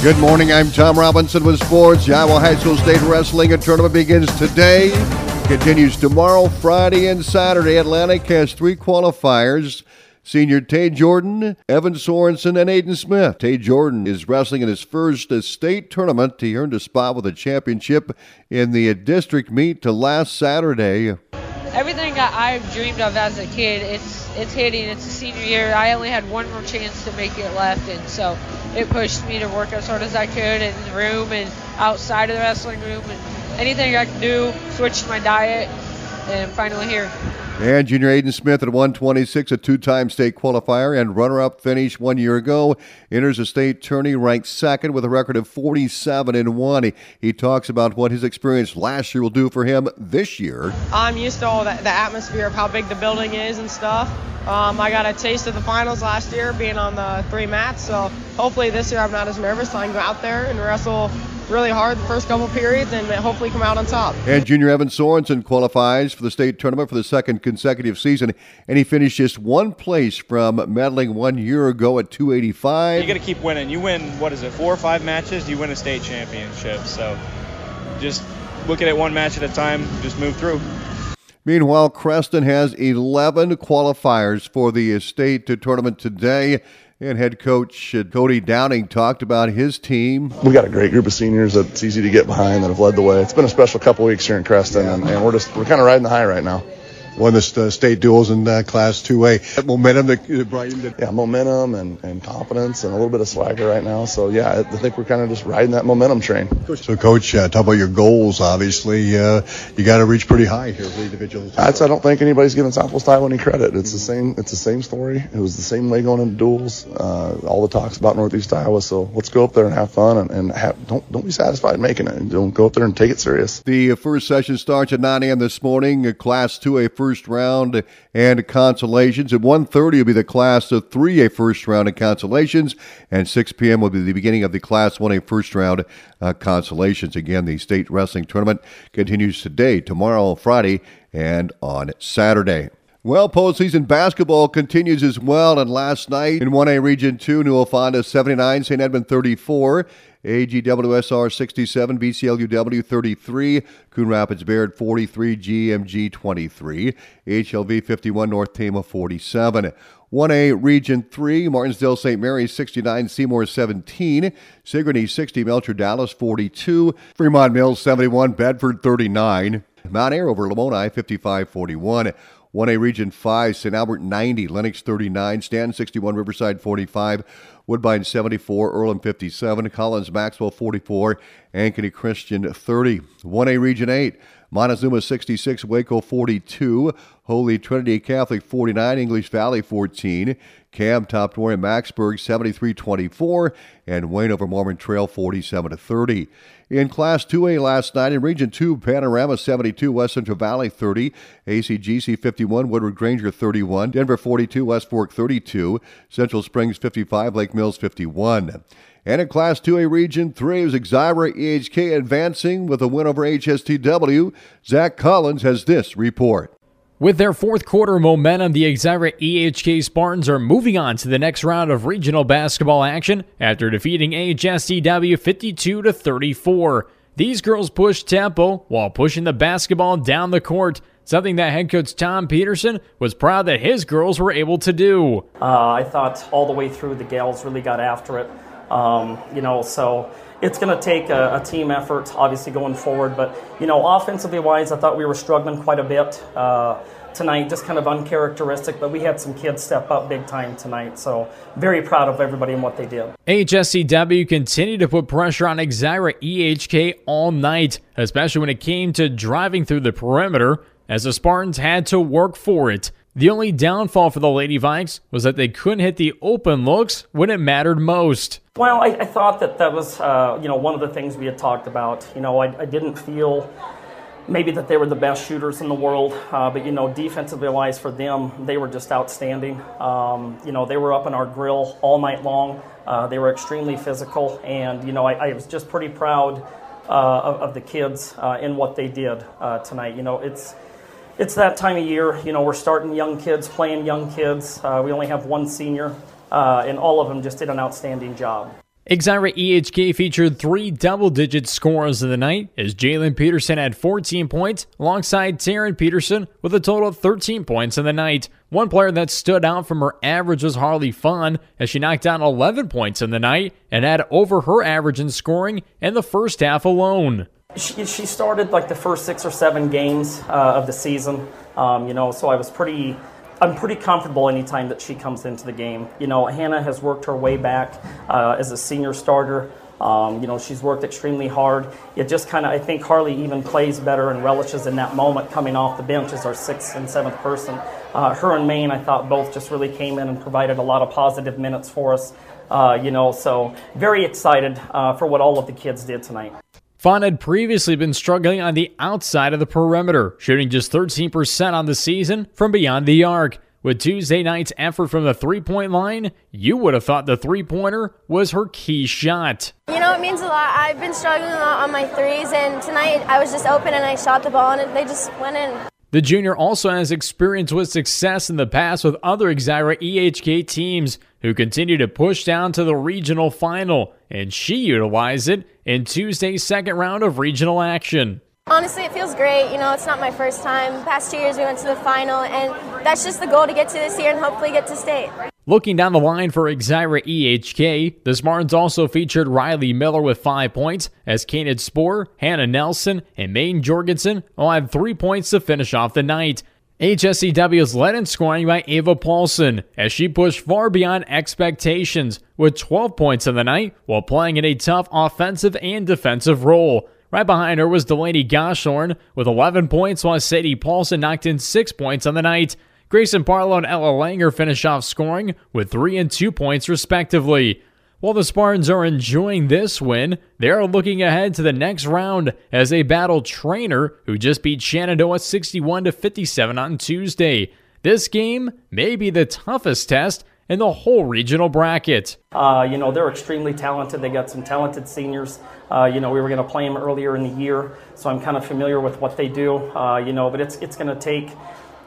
Good morning. I'm Tom Robinson with sports. Iowa High School State Wrestling tournament begins today, continues tomorrow, Friday, and Saturday. Atlantic has three qualifiers. Senior Tay Jordan, Evan Sorensen, and Aiden Smith. Tay Jordan is wrestling in his first state tournament. He earned a spot with a championship in the district meet to last Saturday. Everything I've dreamed of as a kid, it's it's hitting. It's a senior year. I only had one more chance to make it left, and so it pushed me to work as hard as I could in the room and outside of the wrestling room and anything I could do. Switched my diet, and finally here. And junior Aiden Smith at 126, a two time state qualifier and runner up finish one year ago. Enters a state tourney ranked second with a record of 47 and 1. He, he talks about what his experience last year will do for him this year. I'm used to all the, the atmosphere of how big the building is and stuff. Um, I got a taste of the finals last year being on the three mats, so hopefully this year I'm not as nervous. So I can go out there and wrestle really hard the first couple periods and hopefully come out on top. And junior Evan Sorensen qualifies for the state tournament for the second consecutive season, and he finished just one place from medaling one year ago at 285. You got to keep winning. You win, what is it, four or five matches, you win a state championship. So just look at it one match at a time, just move through. Meanwhile, Creston has 11 qualifiers for the state tournament today. And head coach uh, Cody Downing talked about his team. We got a great group of seniors that's easy to get behind that have led the way. It's been a special couple weeks here in Creston, and, and we're just we're kind of riding the high right now won the uh, state duels in uh, Class 2A. That momentum that uh, Brian did. Yeah, momentum and, and confidence and a little bit of swagger right now. So, yeah, I think we're kind of just riding that momentum train. So, Coach, uh, talk about your goals. Obviously, uh, you got to reach pretty high here for individuals. That's, I don't think anybody's giving Southwest Iowa any credit. It's the same. It's the same story. It was the same way going into duels. Uh, all the talks about Northeast Iowa. So let's go up there and have fun and, and have, don't don't be satisfied making it. Don't go up there and take it serious. The first session starts at 9 a.m. this morning. Class 2A first round and consolations. At 1.30 will be the Class of 3A first round of consolations, and 6 p.m. will be the beginning of the Class 1A first round uh, consolations. Again, the state wrestling tournament continues today, tomorrow, Friday, and on Saturday. Well, postseason basketball continues as well, and last night in 1A Region 2, New Fonda 79, St. Edmund 34. AGWSR 67, BCLUW 33, Coon Rapids Bayard 43, GMG 23, HLV 51, North Tama 47. 1A Region 3, Martensdale St. Mary's 69, Seymour 17, Sigourney 60, Melcher Dallas 42, Fremont Mills 71, Bedford 39, Mount Ayr over Lamoni 55 41. 1A Region 5, St. Albert 90, Lenox 39, Stanton 61, Riverside 45, Woodbine 74, Earlham 57, Collins Maxwell 44, Ankeny Christian 30. 1A Region 8, Montezuma 66, Waco 42, Holy Trinity Catholic 49, English Valley 14, Cam topped Warren Macksburg 73 24, and Wayne over Mormon Trail 47 30. In Class 2A last night in Region 2, Panorama 72, West Central Valley 30, ACGC 51, Woodward Granger 31, Denver 42, West Fork 32, Central Springs 55, Lake Mills 51. And in Class 2A Region 3, it was Exira EHK advancing with a win over AHSTW. Zach Collins has this report. With their fourth quarter momentum, the Exira EHK Spartans are moving on to the next round of regional basketball action after defeating AHSTW 52 to 34. These girls pushed tempo while pushing the basketball down the court, something that head coach Tom Peterson was proud that his girls were able to do. Uh, I thought all the way through the gals really got after it. Um, you know, so it's going to take a, a, team effort, obviously, going forward. But, you know, offensively wise, I thought we were struggling quite a bit uh, tonight, just kind of uncharacteristic. But we had some kids step up big time tonight. So, very proud of everybody and what they did. AHSTW continued to put pressure on Exira EHK all night, especially when it came to driving through the perimeter, as the Spartans had to work for it. The only downfall for the Lady Vikes was that they couldn't hit the open looks when it mattered most. Well, I, I thought that that was, uh, you know, one of the things we had talked about. You know, I, I didn't feel maybe that they were the best shooters in the world, uh, but you know, defensively wise for them, they were just outstanding. Um, you know, they were up in our grill all night long. Uh, they were extremely physical, and you know, I, I was just pretty proud uh, of, of, the kids uh, in what they did uh, tonight. You know, it's it's that time of year. You know, we're starting young kids, playing young kids. Uh, we only have one senior, uh, and all of them just did an outstanding job. Exira EHK featured three double digit scores of the night as Jalen Peterson had 14 points alongside Taryn Peterson with a total of 13 points in the night. One player that stood out from her average was Harley Fun as she knocked down 11 points in the night and had over her average in scoring in the first half alone. She, she started like the first six or seven games uh, of the season, um, you know, so I was pretty I'm pretty comfortable anytime that she comes into the game. You know, Hannah has worked her way back uh, as a senior starter. Um, you know, she's worked extremely hard. It just kind of, I think Harley even plays better and relishes in that moment coming off the bench as our sixth and seventh person. Uh, her and Maine, I thought both just really came in and provided a lot of positive minutes for us. Uh, you know, so very excited uh, for what all of the kids did tonight. Fawn had previously been struggling on the outside of the perimeter, shooting just 13% on the season from beyond the arc. With Tuesday night's effort from the three point line, you would have thought the three pointer was her key shot. You know, it means a lot. I've been struggling a lot on my threes, and tonight I was just open and I shot the ball, and they just went in. The junior also has experience with success in the past with other Exira EHK teams who continue to push down to the regional final, and she utilized it in Tuesday's second round of regional action. Honestly, it feels great. You know, it's not my first time. Past two years, we went to the final, and that's just the goal to get to this year and hopefully get to state. Looking down the line for Exira EHK, the Spartans also featured Riley Miller with five points, as Kanan Spoor, Hannah Nelson, and Maine Jorgensen all had three points to finish off the night. AHSTW is led in scoring by Ava Paulson as she pushed far beyond expectations with 12 points in the night while playing in a tough offensive and defensive role. Right behind her was Delaney Goshorn with 11 points while Sadie Paulson knocked in 6 points on the night. Grayson Barlow and Ella Langer finish off scoring with 3 and 2 points respectively. While the Spartans are enjoying this win, they are looking ahead to the next round as they battle Treynor, who just beat Shenandoah 61 to 57 on Tuesday. This game may be the toughest test in the whole regional bracket. Uh, you know, they're extremely talented. They got some talented seniors. Uh, you know, we were going to play them earlier in the year, so I'm kind of familiar with what they do. Uh, you know, but it's it's going to take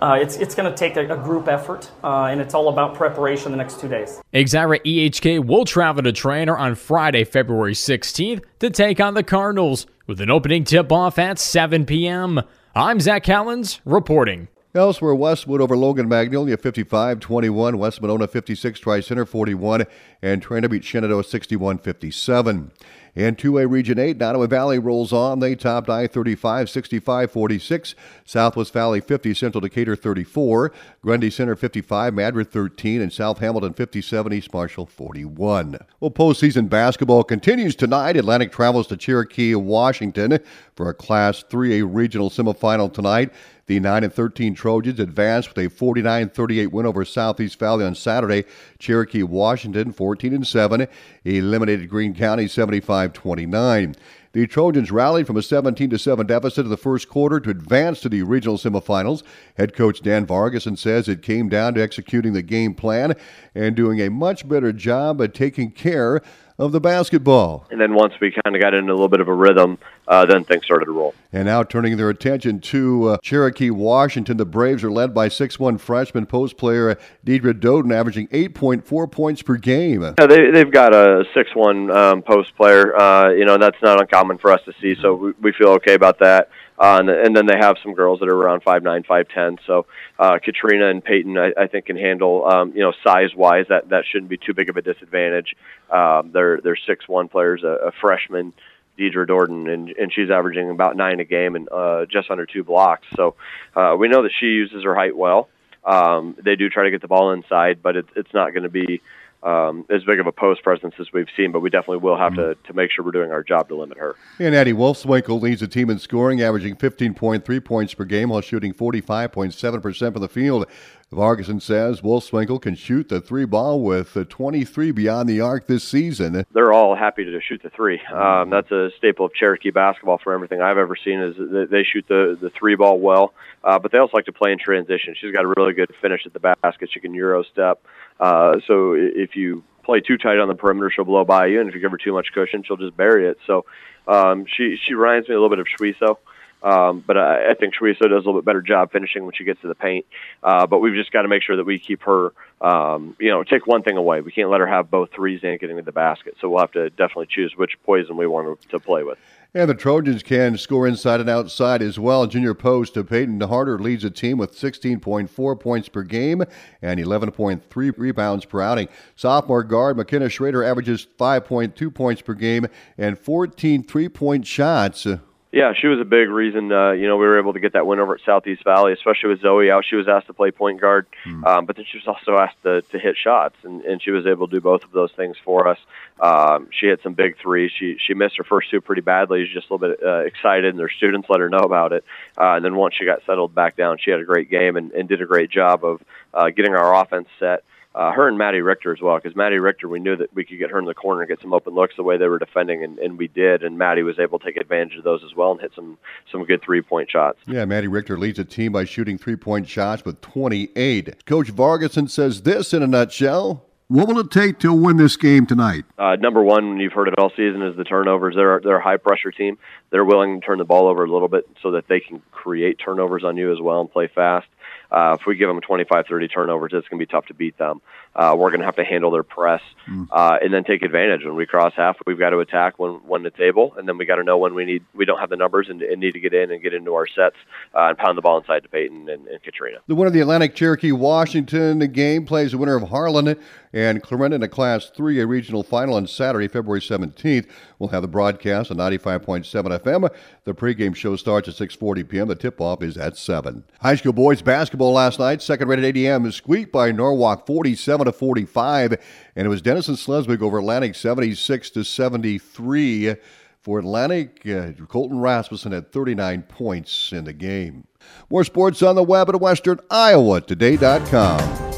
uh, it's it's going to take a, a, group effort, uh, and it's all about preparation the next two days. Exira EHK will travel to Treynor on Friday, February 16th to take on the Cardinals with an opening tip off at 7 p.m. I'm Zach Callens reporting. Elsewhere, Westwood over Logan Magnolia 55 21, West Monona 56, Tri Center 41, and Treynor beat Shenandoah 61 57. In 2A Region 8, Nodaway Valley rolls on. They topped I 35 65 46. Southwest Valley 50, Central Decatur 34. Grundy Center 55, Madrid 13, and South Hamilton 57, East Marshall 41. Well, postseason basketball continues tonight. Atlantic travels to Cherokee, Washington for a Class 3A regional semifinal tonight. The 9 and 13 Trojans advanced with a 49-38 win over Southeast Valley on Saturday. Cherokee Washington 14 and 7 eliminated Greene County 75-29. The Trojans rallied from a 17 7 deficit in the first quarter to advance to the regional semifinals. Head coach Dan Vargason says it came down to executing the game plan and doing a much better job at taking care of the basketball. And then once we kind of got into a little bit of a rhythm, uh, then things started to roll. And now turning their attention to uh, Cherokee, Washington, the Braves are led by 6'1 freshman post player Deidre Doden, averaging 8.4 points per game. Yeah, they, they've got a 6'1 um, post player. Uh, you know, that's not uncommon for us to see, so we, we feel okay about that. Uh, and, and then they have some girls that are around five nine, five ten. So uh, Katrina and Peyton, I, I think, can handle um, you know size wise that that shouldn't be too big of a disadvantage. Um, they're they're six one players, a, a freshman. Deidre Dorden, and, and she's averaging about nine a game and uh, just under two blocks. So uh, we know that she uses her height well. Um, they do try to get the ball inside, but it, it's not going to be um, as big of a post presence as we've seen, but we definitely will have to, to make sure we're doing our job to limit her. And Addie Wolfswinkel leads the team in scoring, averaging 15.3 points per game while shooting 45.7% from the field. Vargason says Wolfswinkel can shoot the three ball with 23 beyond the arc this season. They're all happy to shoot the three. Um, that's a staple of Cherokee basketball for everything I've ever seen is that they shoot the, the three ball well, uh, but they also like to play in transition. She's got a really good finish at the basket. She can Euro step. Uh, so if you play too tight on the perimeter, she'll blow by you, and if you give her too much cushion, she'll just bury it. So um, she she reminds me a little bit of Shweso. Um, but I, I think Teresa does a little bit better job finishing when she gets to the paint. Uh, but we've just got to make sure that we keep her, um, you know, take one thing away. We can't let her have both threes and getting to the basket. So we'll have to definitely choose which poison we want to play with. And the Trojans can score inside and outside as well. Junior post to Peyton Harder leads the team with 16.4 points per game and 11.3 rebounds per outing. Sophomore guard McKenna Schrader averages 5.2 points per game and 14 three point shots. Yeah, she was a big reason. Uh, you know, we were able to get that win over at Southeast Valley, especially with Zoe out. She was asked to play point guard, mm. um, but then she was also asked to, to hit shots, and, and she was able to do both of those things for us. Um, she hit some big threes. She she missed her first two pretty badly. She's just a little bit uh, excited, and her students let her know about it. Uh, and then once she got settled back down, she had a great game and, and did a great job of uh, getting our offense set uh, her and Maddie Richter as well, because Maddie Richter, we knew that we could get her in the corner and get some open looks the way they were defending, and, and we did. And Maddie was able to take advantage of those as well and hit some some good three point shots. Yeah, Maddie Richter leads the team by shooting three point shots with 28. Coach Vargason says this in a nutshell. What will it take to win this game tonight? Uh, number one, you've heard it all season, is the turnovers. They're they're a high pressure team. They're willing to turn the ball over a little bit so that they can create turnovers on you as well and play fast. Uh, if we give them 25, 30 turnovers, it's going to be tough to beat them. Uh, we're going to have to handle their press mm. uh, and then take advantage. When we cross half, we've got to attack when when the table, and then we got to know when we need we don't have the numbers and, and need to get in and get into our sets uh, and pound the ball inside to Peyton and, and Katrina. The winner of the Atlantic Cherokee Washington game plays the winner of Harlan and Clarinda in a Class 3 a regional final on Saturday, February 17th. We'll have the broadcast on 95.7 FM. The pregame show starts at 6:40 p.m. The tip-off is at 7. High school boys basketball last night, second-rated ADM is squeaked by Norwalk 47 to 45, and it was Denison Schleswig over Atlantic 76 to 73. For Atlantic, uh, Colton Rasmussen had 39 points in the game. More sports on the web at WesternIowaToday.com.